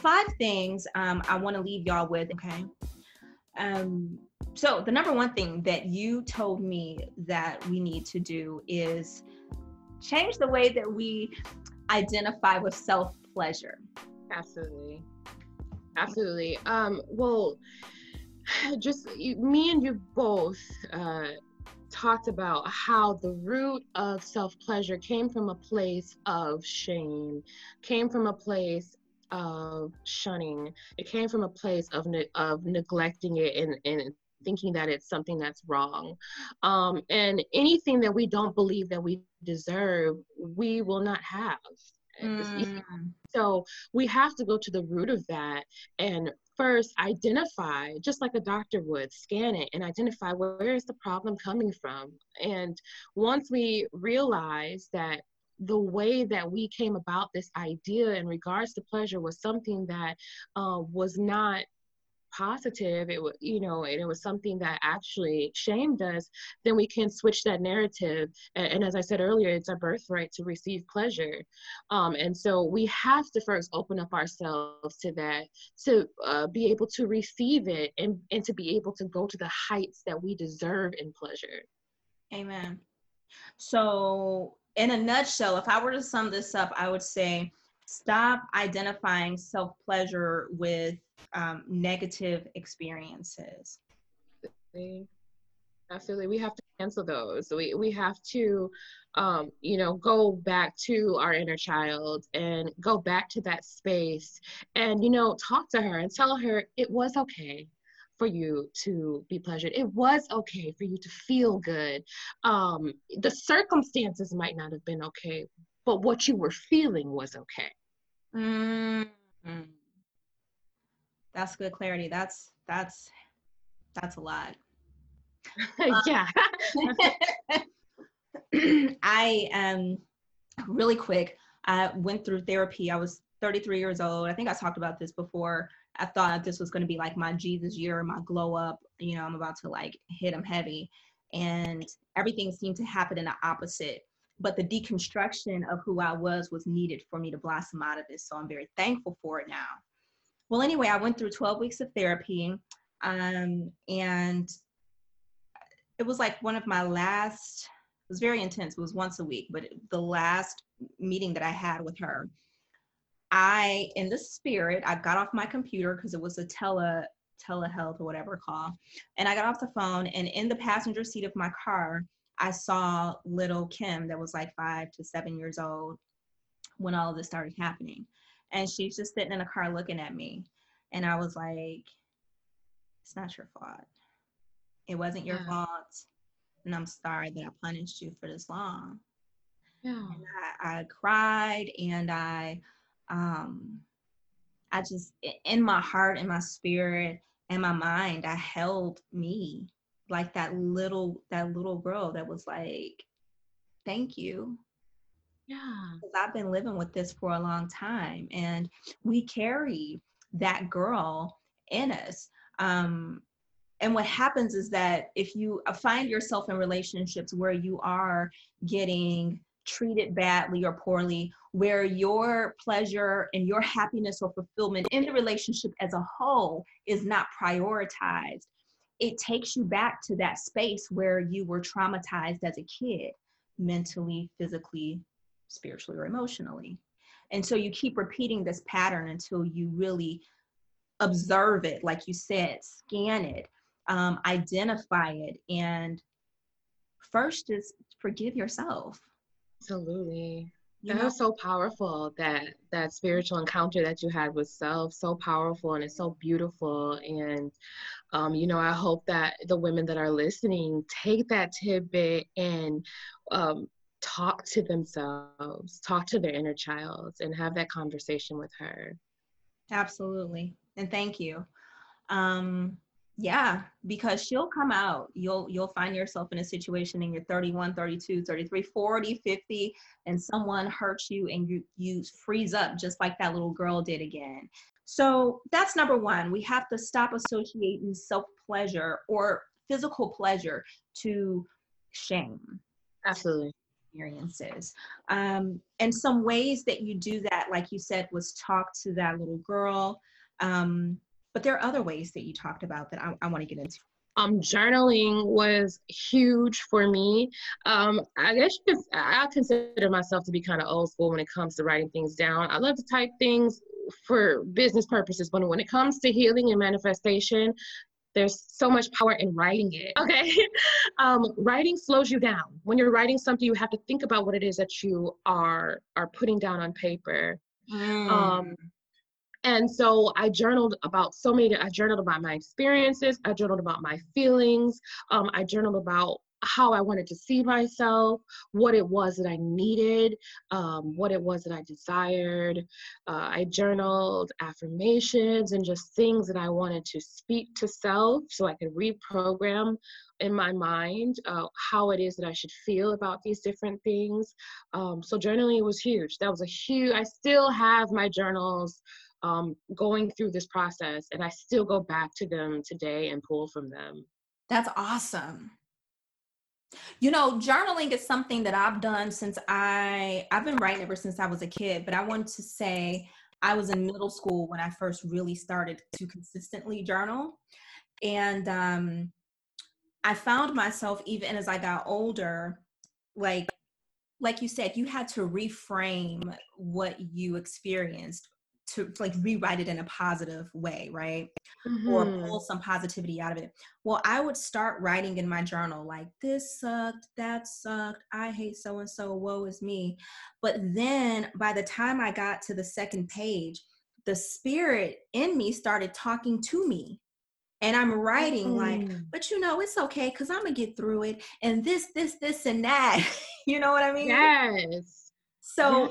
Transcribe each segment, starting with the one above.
five things um, I want to leave y'all with. Okay. Um, so the number one thing that you told me that we need to do is change the way that we identify with self pleasure. Absolutely. Absolutely. Um, well, just me and you both uh, talked about how the root of self pleasure came from a place of shame, came from a place of shunning. It came from a place of ne- of neglecting it and, and thinking that it's something that's wrong. Um, and anything that we don't believe that we deserve, we will not have. Mm. So we have to go to the root of that and first identify, just like a doctor would, scan it and identify where is the problem coming from. And once we realize that the way that we came about this idea in regards to pleasure was something that uh, was not positive. It was you know and it was something that actually shamed us. Then we can switch that narrative. And, and as i said earlier it's our birthright to receive pleasure. Um, and so we have to first open up ourselves to that to uh, be able to receive it and, and to be able to go to the heights that we deserve in pleasure. Amen. So in a nutshell, if I were to sum this up, I would say stop identifying self pleasure with um, negative experiences. Absolutely. We have to cancel those. We, we have to, um, you know, go back to our inner child and go back to that space and, you know, talk to her and tell her it was okay for you to be pleasured. It was okay for you to feel good. Um, the circumstances might not have been okay, but what you were feeling was okay. Mm-hmm. That's good clarity. That's that's that's a lot. yeah. I um really quick. I went through therapy. I was 33 years old. I think I talked about this before. I thought this was going to be like my Jesus year, my glow up. You know, I'm about to like hit them heavy. And everything seemed to happen in the opposite. But the deconstruction of who I was was needed for me to blossom out of this. So I'm very thankful for it now. Well, anyway, I went through 12 weeks of therapy. Um, and it was like one of my last, it was very intense. It was once a week, but the last meeting that I had with her, I, in the spirit, I got off my computer because it was a tele telehealth or whatever call, and I got off the phone. And in the passenger seat of my car, I saw little Kim that was like five to seven years old when all of this started happening, and she's just sitting in the car looking at me, and I was like, "It's not your fault. It wasn't your yeah. fault." And I'm sorry that I punished you for this long. Yeah. And I, I cried and I um, I just, in my heart, in my spirit, and my mind, I held me like that little, that little girl that was like, thank you. Yeah. Because I've been living with this for a long time. And we carry that girl in us. Um, and what happens is that if you uh, find yourself in relationships where you are getting treated badly or poorly, where your pleasure and your happiness or fulfillment in the relationship as a whole is not prioritized, it takes you back to that space where you were traumatized as a kid, mentally, physically, spiritually, or emotionally. And so you keep repeating this pattern until you really observe it, like you said, scan it, um, identify it, and first just forgive yourself Absolutely. You that was so powerful that that spiritual encounter that you had with self so powerful and it's so beautiful and um, you know i hope that the women that are listening take that tidbit and um, talk to themselves talk to their inner child and have that conversation with her absolutely and thank you um, yeah because she'll come out you'll you'll find yourself in a situation in your 31 32 33 40 50 and someone hurts you and you you freeze up just like that little girl did again so that's number one we have to stop associating self pleasure or physical pleasure to shame absolutely experiences. Um, and some ways that you do that, like you said, was talk to that little girl. Um, but there are other ways that you talked about that I, I want to get into. Um, journaling was huge for me. Um, I guess could, I consider myself to be kind of old school when it comes to writing things down. I love to type things for business purposes, but when it comes to healing and manifestation, there's so much power in writing it okay um, writing slows you down when you're writing something you have to think about what it is that you are are putting down on paper mm. um, and so I journaled about so many, I journaled about my experiences, I journaled about my feelings, um, I journaled about how I wanted to see myself, what it was that I needed, um, what it was that I desired. Uh, I journaled affirmations and just things that I wanted to speak to self so I could reprogram in my mind uh, how it is that I should feel about these different things. Um, so journaling was huge. That was a huge, I still have my journals um, going through this process and I still go back to them today and pull from them. That's awesome. You know, journaling is something that I've done since I I've been writing ever since I was a kid, but I want to say I was in middle school when I first really started to consistently journal. And um I found myself even as I got older like like you said you had to reframe what you experienced to like rewrite it in a positive way, right? Mm-hmm. Or pull some positivity out of it. Well, I would start writing in my journal like this sucked, that sucked, I hate so and so, woe is me. But then by the time I got to the second page, the spirit in me started talking to me. And I'm writing mm. like, but you know, it's okay because I'm gonna get through it. And this, this, this, and that. you know what I mean? Yes. So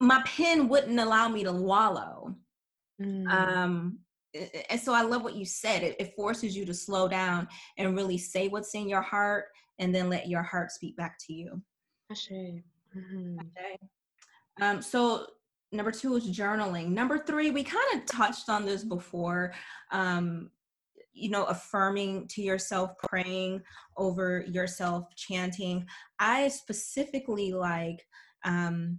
my pen wouldn't allow me to wallow. Mm. Um, and so I love what you said. It, it, forces you to slow down and really say what's in your heart, and then let your heart speak back to you. Mm-hmm. Okay. Um, so number two is journaling. Number three, we kind of touched on this before. Um, you know, affirming to yourself, praying over yourself, chanting. I specifically like um,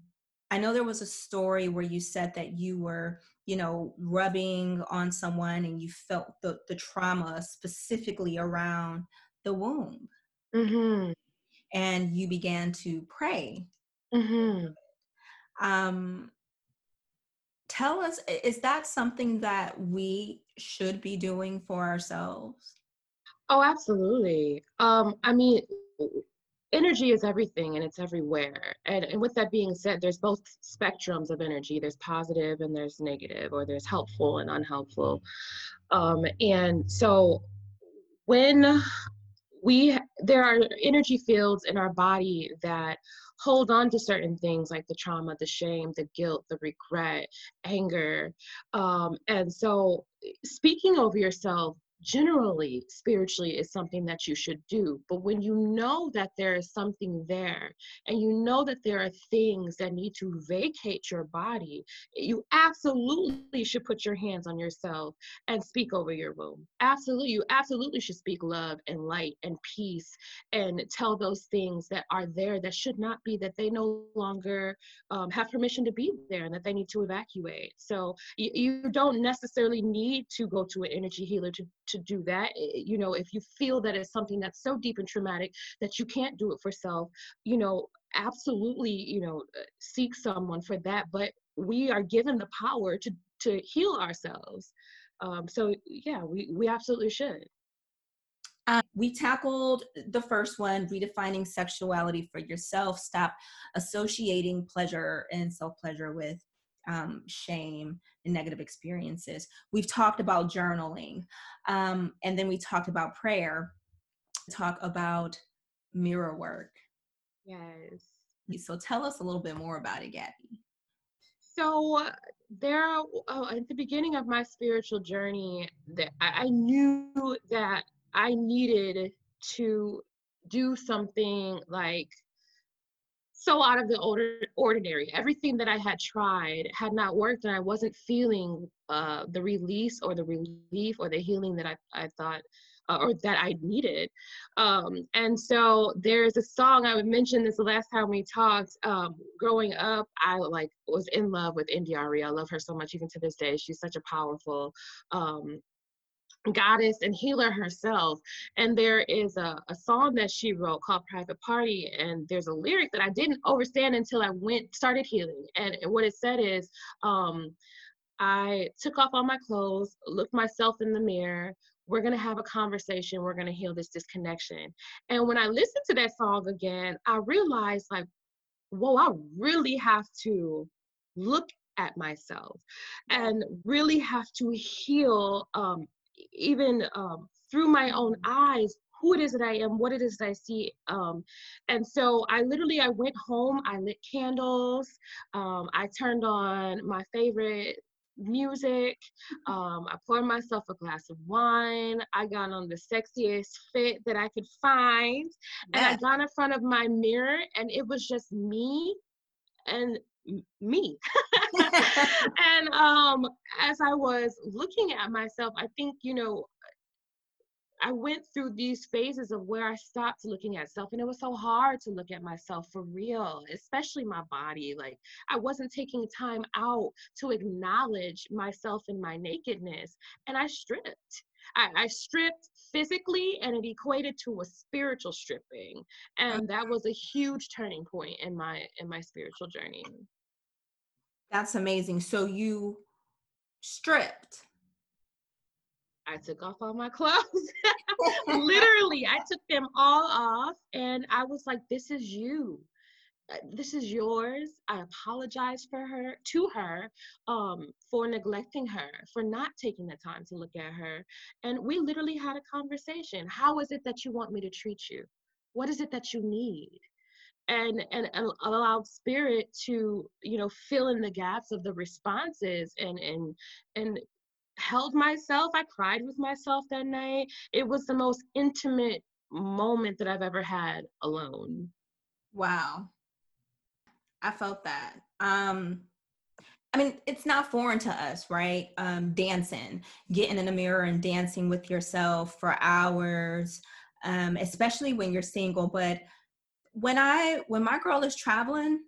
I know there was a story where you said that you were, you know, rubbing on someone and you felt the, the trauma specifically around the womb. Mm-hmm. And you began to pray. Mm-hmm. Um, tell us, is that something that we should be doing for ourselves? Oh, absolutely. Um, I mean, energy is everything and it's everywhere. And, and with that being said, there's both spectrums of energy. There's positive and there's negative, or there's helpful and unhelpful. Um, and so when we there are energy fields in our body that hold on to certain things like the trauma the shame the guilt the regret anger um, and so speaking over yourself generally spiritually is something that you should do but when you know that there is something there and you know that there are things that need to vacate your body you absolutely should put your hands on yourself and speak over your womb. Absolutely you absolutely should speak love and light and peace and tell those things that are there that should not be that they no longer um, have permission to be there and that they need to evacuate. So you, you don't necessarily need to go to an energy healer to to do that you know if you feel that it's something that's so deep and traumatic that you can't do it for self you know absolutely you know uh, seek someone for that but we are given the power to to heal ourselves. Um, so yeah we we absolutely should. Um, we tackled the first one redefining sexuality for yourself. Stop associating pleasure and self pleasure with um, shame and negative experiences. We've talked about journaling, um, and then we talked about prayer. Talk about mirror work. Yes. So tell us a little bit more about it, Gabby. So there, oh, at the beginning of my spiritual journey, that I knew that I needed to do something like so out of the ordinary. Everything that I had tried had not worked, and I wasn't feeling uh, the release or the relief or the healing that I, I thought uh, or that I needed. Um, and so there's a song I would mention this the last time we talked. Um, growing up, I like was in love with India.Arie. I love her so much even to this day. She's such a powerful um, goddess and healer herself. And there is a, a song that she wrote called Private Party. And there's a lyric that I didn't understand until I went, started healing. And, what it said is, um, I took off all my clothes, looked myself in the mirror. We're to have a conversation. We're to heal this disconnection. And when I listened to that song again, I realized, like, whoa, I really have to look at myself and really have to heal um, even um, through my own eyes who it is that I am, what it is that I see. Um, and so I literally I went home, I lit candles, um, I turned on my favorite music, um, I poured myself a glass of wine, I got on the sexiest fit that I could find, and I got in front of my mirror, and it was just me and me. and um, as I was looking at myself, I think, you know, I went through these phases of where I stopped looking at self, and it was so hard to look at myself for real, especially my body. Like, I wasn't taking time out to acknowledge myself and my nakedness, and I stripped. I, I stripped physically, and it equated to a spiritual stripping, and that was a huge turning point in my in my spiritual journey. That's amazing. So you stripped. I took off all my clothes. Literally, I took them all off and I was like, this is you. Uh, this is yours. I apologize for her to her um, for neglecting her, for not taking the time to look at her. And we literally had a conversation. How is it that you want me to treat you? What is it that you need? And and allow spirit to you know fill in the gaps of the responses and and and held myself i cried with myself that night it was the most intimate moment that i've ever had alone wow i felt that um I mean, it's not foreign to us, right? Um, dancing, getting in the mirror and dancing with yourself for hours, um, especially when you're single. But when I when my girl is traveling,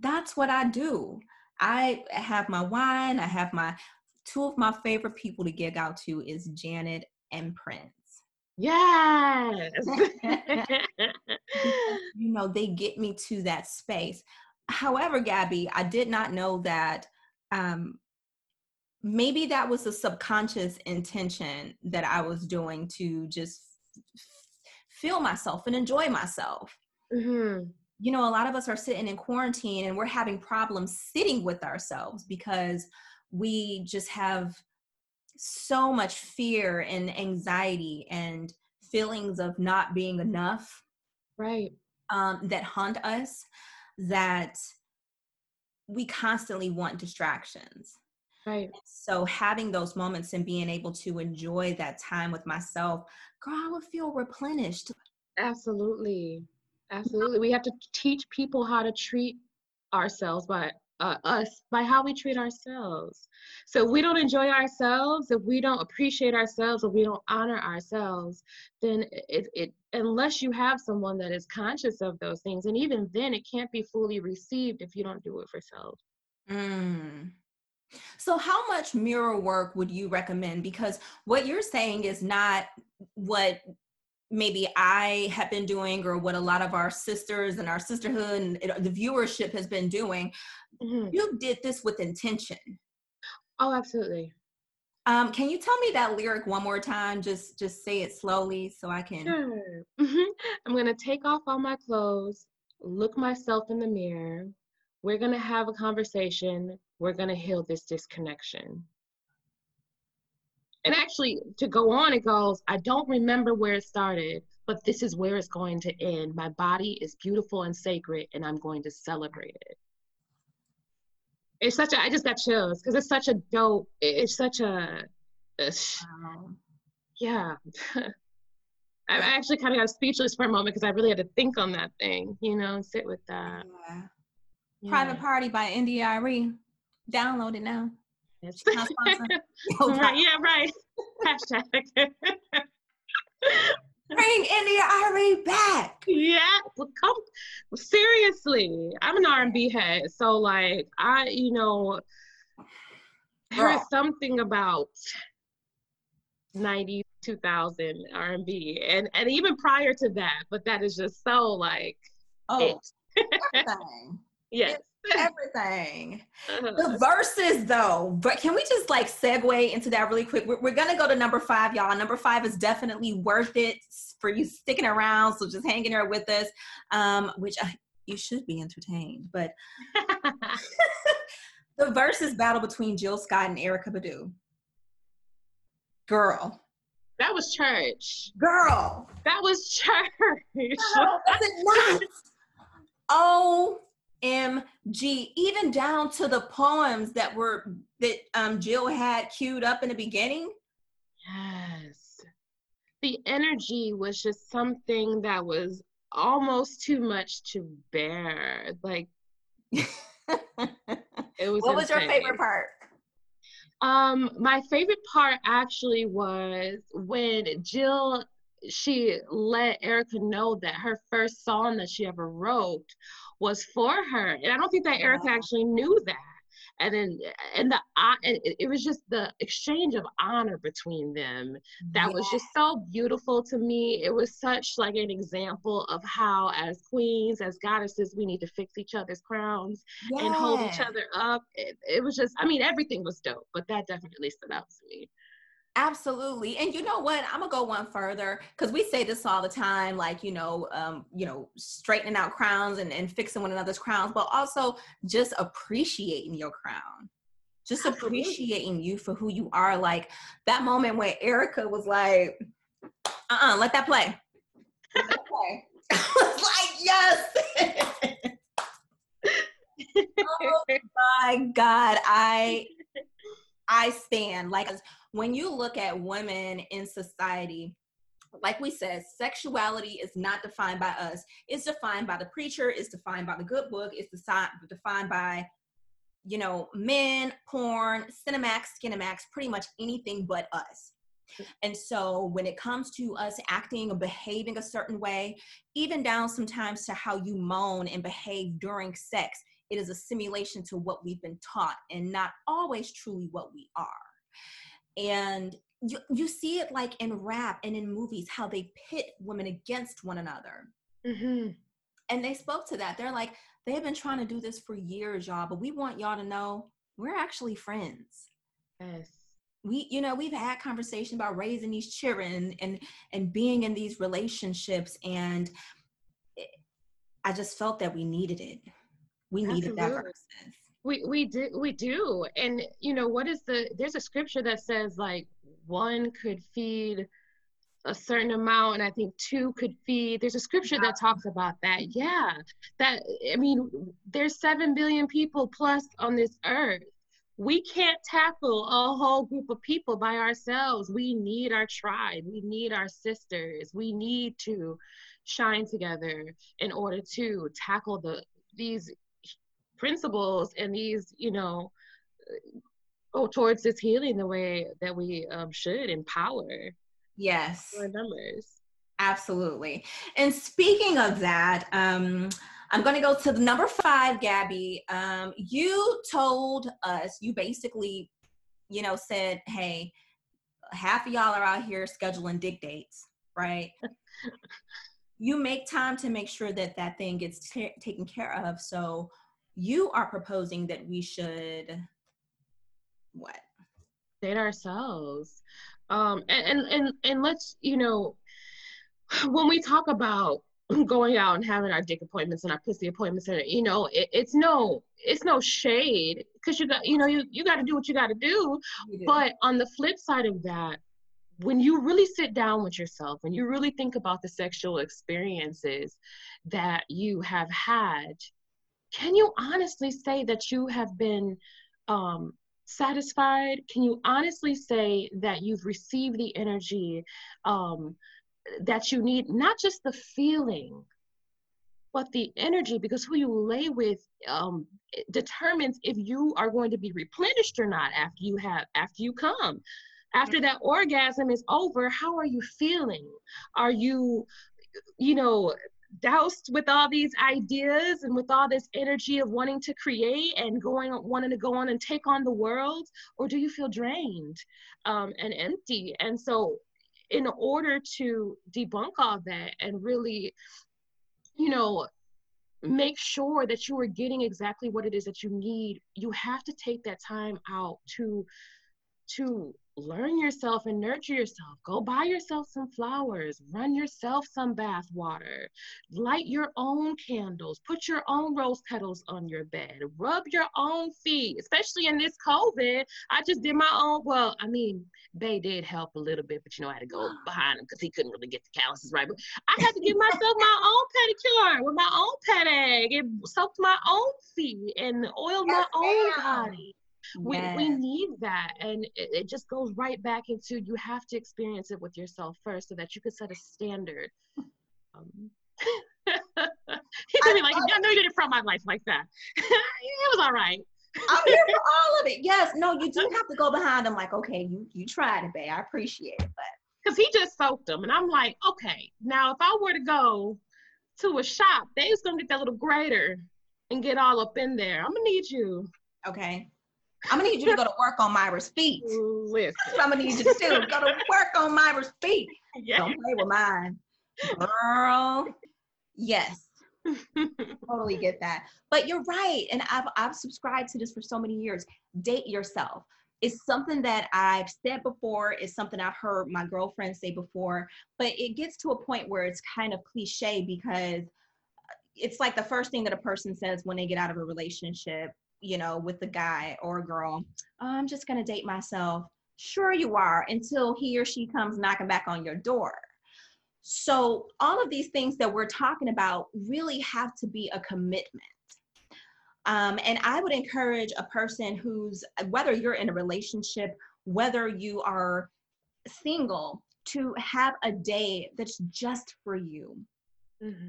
that's what I do. I have my wine, I have my two of my favorite people to gig out to is Janet and Prince. Yes. you know, they get me to that space. However, Gabby, I did not know that um, maybe that was a subconscious intention that I was doing to just feel myself and enjoy myself. Mm-hmm. You know, a lot of us are sitting in quarantine and we're having problems sitting with ourselves because we just have so much fear and anxiety and feelings of not being enough right um, that haunt us that we constantly want distractions right so having those moments and being able to enjoy that time with myself girl i would feel replenished absolutely absolutely we have to teach people how to treat ourselves by uh, us by how we treat ourselves. So if we don't enjoy ourselves, if we don't appreciate ourselves, if we don't honor ourselves, then it, it unless you have someone that is conscious of those things, and even then, it can't be fully received if you don't do it for self. Mm. So, how much mirror work would you recommend? Because what you're saying is not what maybe I have been doing or what a lot of our sisters and our sisterhood and the viewership has been doing. Mm-hmm. You did this with intention. Oh, absolutely. Um, can you tell me that lyric one more time? Just just say it slowly so I can. Sure. Mm-hmm. I'm gonna take off all my clothes, look myself in the mirror. We're gonna have a conversation. We're gonna heal this disconnection and actually to go on it goes i don't remember where it started but this is where it's going to end my body is beautiful and sacred and i'm going to celebrate it it's such a i just got chills because it's such a dope it's such a, a wow. yeah I actually kind of got speechless for a moment because I really had to think on that thing, you know, and sit with that. Yeah. Yeah. Private Party by India.Arie. Download it now. Yes. Oh, right, yeah, right. Hashtag. Bring India India.Arie back. Yeah, well, come seriously. I'm an R&B head, so like I, you know, there is something about 90 2000 R&B and and even prior to that, but that is just so like oh. yes. Everything. Uh-huh. The verses though, but can we just like segue into that really quick? We're, we're gonna go to number five, y'all. Number five is definitely worth it for you sticking around. So just hanging there with us, um, which uh, you should be entertained. But the verses battle between Jill Scott and Erykah Badu. Girl, that was church. Girl. That was church. Not? OMG. Even down to the poems that were that um Jill had queued up in the beginning. Yes. The energy was just something that was almost too much to bear. Like it was What was your favorite part? Um, my favorite part actually was when Jill she let Erykah know that her first song that she ever wrote was for her, and I don't think that Erykah actually knew that. And then and the uh, and it was just the exchange of honor between them that yeah. was just so beautiful to me. It was such like an example of how as queens as goddesses we need to fix each other's crowns yeah. and hold each other up. It, it was just i mean everything was dope but that definitely stood out to me Absolutely. And you know what? I'm gonna go one further because we say this all the time, like, you know, um, you know, straightening out crowns and, and fixing one another's crowns, but also just appreciating your crown. Just appreciating you for who you are. Like that moment when Erykah was like, uh-uh, let that play. Let that play. I was like, yes. oh my God. I I stand like when you look at women in society, like we said, sexuality is not defined by us. It's defined by the preacher, it's defined by the good book, it's defined by, you know, men, porn, Cinemax, Skinemax, pretty much anything but us. And so when it comes to us acting or behaving a certain way, even down sometimes to how you moan and behave during sex, it is a simulation to what we've been taught and not always truly what we are and you, you see it like in rap and in movies how they pit women against one another. Mm-hmm. and they spoke to that. They're like they've been trying to do this for years y'all but we want y'all to know we're actually friends. Yes. We you know we've had conversation about raising these children and and being in these relationships and it, i just felt that we needed it. We needed Absolutely. that we we do we do. And you know what is the there's a scripture that says like one could feed a certain amount and i think two could feed there's a scripture that talks about that. Yeah. That i mean there's 7 billion people plus on this earth. We can't tackle a whole group of people by ourselves. We need our tribe. We need our sisters. We need to shine together in order to tackle the these principles and these, you know, go towards this healing the way that we um, should empower. Yes. Our numbers. Absolutely. And speaking of that, um, I'm going to go to the number five, Gabby. Um, you told us, you basically, you know, said, hey, half of y'all are out here scheduling dig dates, right? you make time to make sure that that thing gets t- taken care of. So you are proposing that we should what? Date ourselves. Um and, and and and let's you know when we talk about going out and having our dick appointments and our pussy appointments and you know it, it's no it's no shade because you got you know you, you got to do what you got to do. do. But on the flip side of that when you really sit down with yourself when you really think about the sexual experiences that you have had can you honestly say that you have been um, satisfied? Can you honestly say that you've received the energy um, that you need? Not just the feeling, but the energy, because who you lay with um, determines if you are going to be replenished or not after you have after you come. After that orgasm is over, how are you feeling? Are you, you know, doused with all these ideas and with all this energy of wanting to create and going wanting to go on and take on the world or do you feel drained um, and empty? And so in order to debunk all that and really you know make sure that you are getting exactly what it is that you need you have to take that time out to to learn yourself and nurture yourself. Go buy yourself some flowers, run yourself some bath water, light your own candles, put your own rose petals on your bed, rub your own feet, especially in this COVID. I just did my own. Well, I mean, Bay did help a little bit, but you know, I had to go behind him because he couldn't really get the calluses right. But I had to give myself my own pedicure with my own PedEgg and soaked my own feet and oiled my own body we, yes. we need that and it, it, just goes right back into you have to experience it with yourself first so that you can set a standard um, he's gonna be like i know you didn't front my life like that it was all right I'm here for all of it. Yes, no, you do have to go behind them. Like, okay, you you tried it, babe. I appreciate it, but because he just soaked them, and I'm like, okay, now if I were to go to a shop, they was gonna get that little grater and get all up in there. I'm gonna need you. Okay. I'm gonna need you to go to work on Myra's feet. Listen. I'm gonna need you to do. Go to work on Myra's feet. Yeah. Don't play with mine. Girl. Yes. totally get that. But you're right. And I've I've subscribed to this for so many years. Date yourself. It's something that I've said before, it's something I've heard my girlfriend say before, but it gets to a point where it's kind of cliche because it's like the first thing that a person says when they get out of a relationship you know, with the guy or a girl, oh, I'm just going to date myself. Sure, you are until he or she comes knocking back on your door. So, all of these things that we're talking about really have to be a commitment. Um, and I would encourage a person who's, whether you're in a relationship, whether you are single, to have a day that's just for you. Mm-hmm.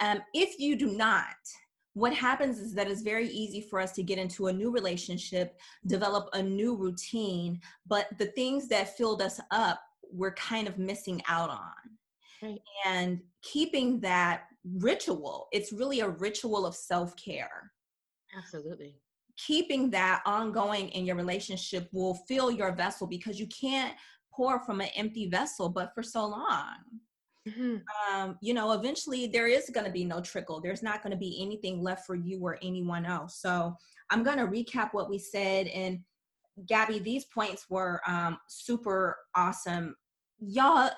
Um, if you do not, what happens is that it's very easy for us to get into a new relationship, develop a new routine, but the things that filled us up, we're kind of missing out on. Right. And keeping that ritual, it's really a ritual of self care. Absolutely. Keeping that ongoing in your relationship will fill your vessel because you can't pour from an empty vessel, but for so long. Mm-hmm. Um, you know, eventually there is going to be no trickle. There's not going to be anything left for you or anyone else. So I'm going to recap what we said. And Gabby, these points were um, super awesome. Y'all,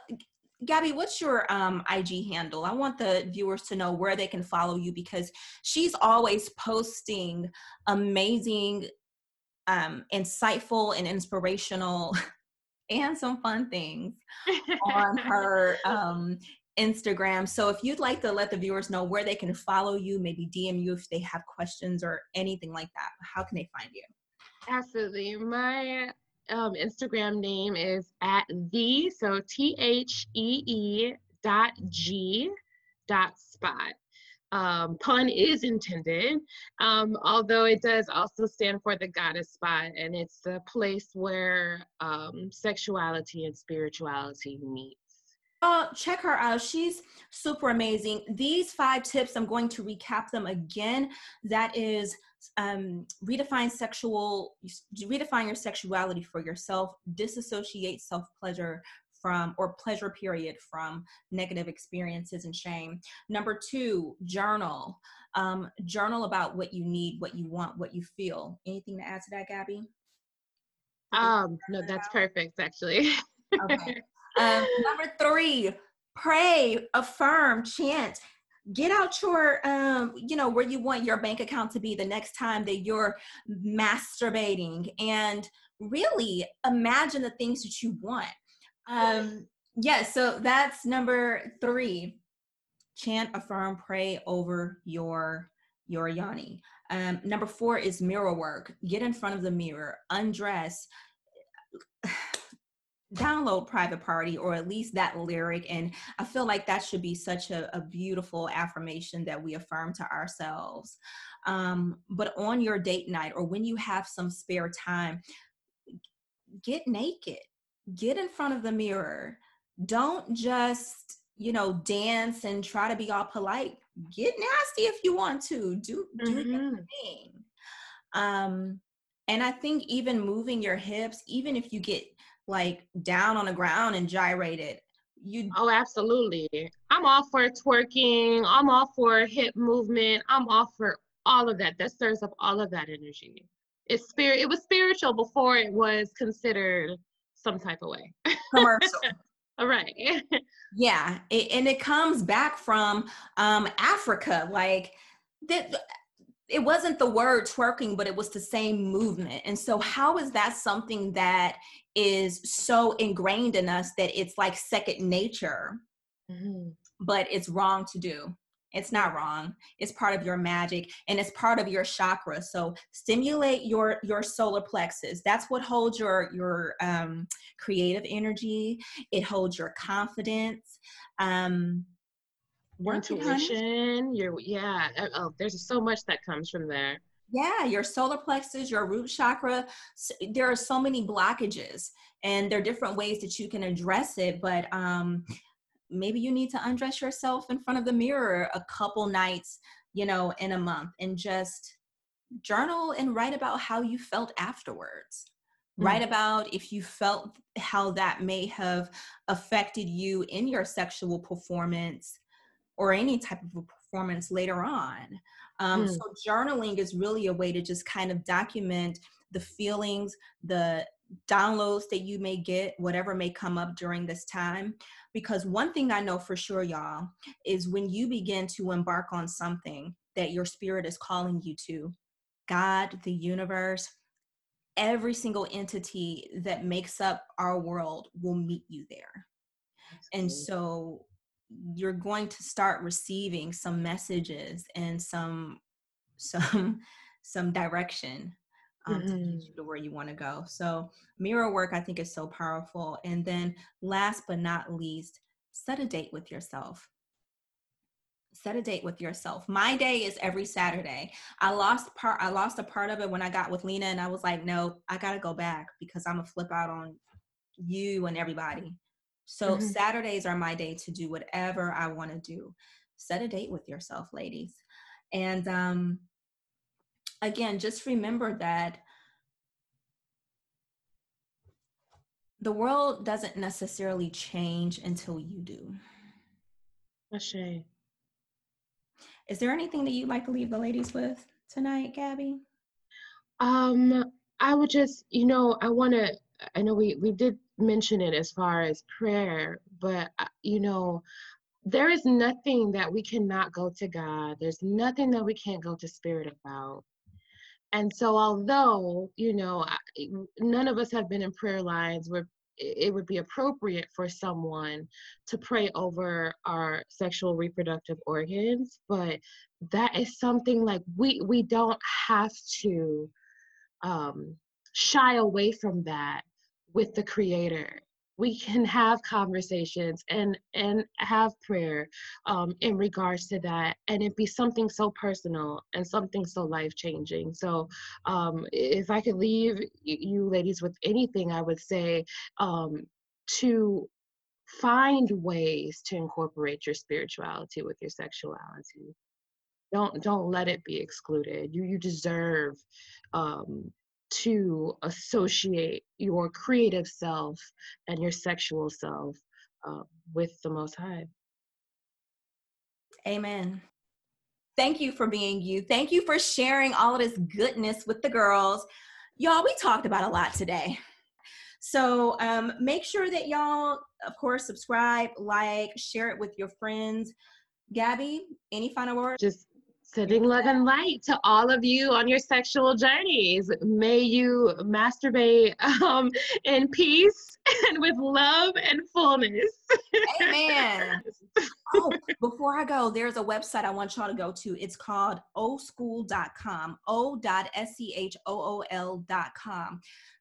Gabby, what's your um, IG handle? I want the viewers to know where they can follow you because she's always posting amazing, um, insightful, and inspirational and some fun things on her um, Instagram. So if you'd like to let the viewers know where they can follow you, maybe DM you if they have questions or anything like that, how can they find you? Absolutely. My um, Instagram name is at the, so T H E E dot G dot spot um, pun is intended, um, although it does also stand for the goddess spot, and it's the place where um, sexuality and spirituality meet. Uh, check her out. She's super amazing. These five tips, I'm going to recap them again. That is um, redefine sexual, redefine your sexuality for yourself, disassociate self pleasure from or pleasure period from negative experiences and shame. Number two journal. Um, journal about what you need what you want what you feel. Anything to add to that gabby? Um no that's perfect actually. Okay. Um, number three pray affirm chant. Get out your um you know where you want your bank account to be the next time that you're masturbating and really imagine the things that you want um, yeah, so that's number three. Chant, affirm, pray over your your yoni. Um, number four is mirror work. Get in front of the mirror, undress. download private party or at least that lyric and i feel like that should be such a, a beautiful affirmation that we affirm to ourselves um, but on your date night or when you have some spare time get naked get in front of the mirror don't just you know dance and try to be all polite get nasty if you want to do do mm-hmm. your thing um and i think even moving your hips even if you get like down on the ground and gyrate it. You Oh, absolutely. I'm all for twerking. I'm all for hip movement. I'm all for all of that. That stirs up all of that energy. It's spirit it was spiritual before it was considered some type of way. Commercial. all right. yeah. It, and it comes back from um Africa. Like that it wasn't the word twerking, but it was the same movement. And so, how is that something that is so ingrained in us that it's like second nature, mm-hmm. but it's wrong to do? It's not wrong. It's part of your magic and it's part of your chakra. So stimulate your your solar plexus. That's what holds your your um, creative energy. It holds your confidence. Um, intuition, your yeah. Uh, oh, there's so much that comes from there. Yeah, your solar plexus, your root chakra. There are so many blockages, and there are different ways that you can address it. But um, maybe you need to undress yourself in front of the mirror a couple nights, you know, in a month, and just journal and write about how you felt afterwards. Mm-hmm. Write about if you felt how that may have affected you in your sexual performance or any type of a performance later on. Um, mm. So, journaling is really a way to just kind of document the feelings, the downloads that you may get, whatever may come up during this time. Because one thing I know for sure, y'all, is when you begin to embark on something that your spirit is calling you to, God, the universe, every single entity that makes up our world will meet you there. And so you're going to start receiving some messages and some some some direction um, mm-hmm. to get you to where you want to go. So mirror work, I think, is so powerful. And then last but not least, set a date with yourself. Set a date with yourself. My day is every Saturday. I lost part. I lost a part of it when I got with Lena, and I was like, no, I gotta go back because I'm gonna flip out on you and everybody. So mm-hmm. Saturdays are my day to do whatever I want to do. Set a date with yourself, ladies. And um, again, just remember that the world doesn't necessarily change until you do. Ashay. Is there anything that you'd like to leave the ladies with tonight, Gabby? Um, I would just, you know, I want to. I know we we did mention it as far as prayer, but uh, you know, there is nothing that we cannot go to God. There's nothing that we can't go to Spirit about. And so, although, you know, none of us have been in prayer lines where it would be appropriate for someone to pray over our sexual reproductive organs, but that is something like we we don't have to um, shy away from that with the creator we can have conversations and and have prayer um, in regards to that and it be something so personal and something so life changing so um, if i could leave you ladies with anything i would say um, to find ways to incorporate your spirituality with your sexuality. Don't don't let it be excluded. You you deserve um, to associate your creative self and your sexual self uh, with the Most High. Amen. Thank you for being you. Thank you for sharing all of this goodness with the girls. Y'all, we talked about a lot today. So um, make sure that y'all, of course, subscribe, like, share it with your friends. Gabby, any final words? Just sending love and light to all of you on your sexual journeys. May you masturbate um, in peace and with love and fullness. Amen. oh, before I go, there's a website I want y'all to go to. It's called oschool.com, o.school.com.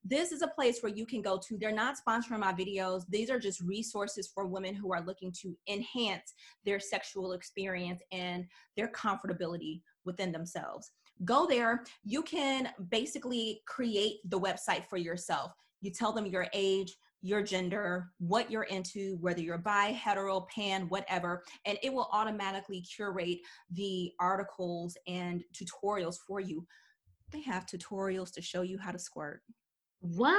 This is a place where you can go to. They're not sponsoring my videos. These are just resources for women who are looking to enhance their sexual experience and their comfortability within themselves. Go there. You can basically create the website for yourself. You tell them your age, your gender, what you're into, whether you're bi, hetero, pan, whatever, and it will automatically curate the articles and tutorials for you. They have tutorials to show you how to squirt. What?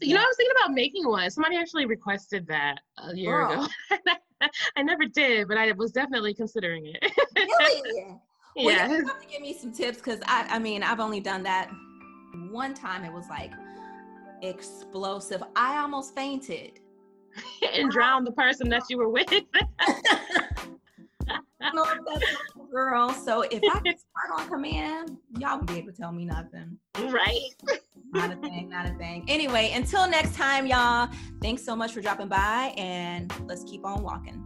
You know, I was thinking about making one. Somebody actually requested that a year Girl. ago. I never did, but I was definitely considering it. Really? Well, yeah. you have to give me some tips because I, I mean, I've only done that one time. It was like explosive. I almost fainted. and drown the person that you were with. I know if that's a girl. So if I can start on command, y'all won't be able to tell me nothing. right? Not a thing, not a thing. Anyway, until next time, y'all. Thanks so much for dropping by, and let's keep on walking.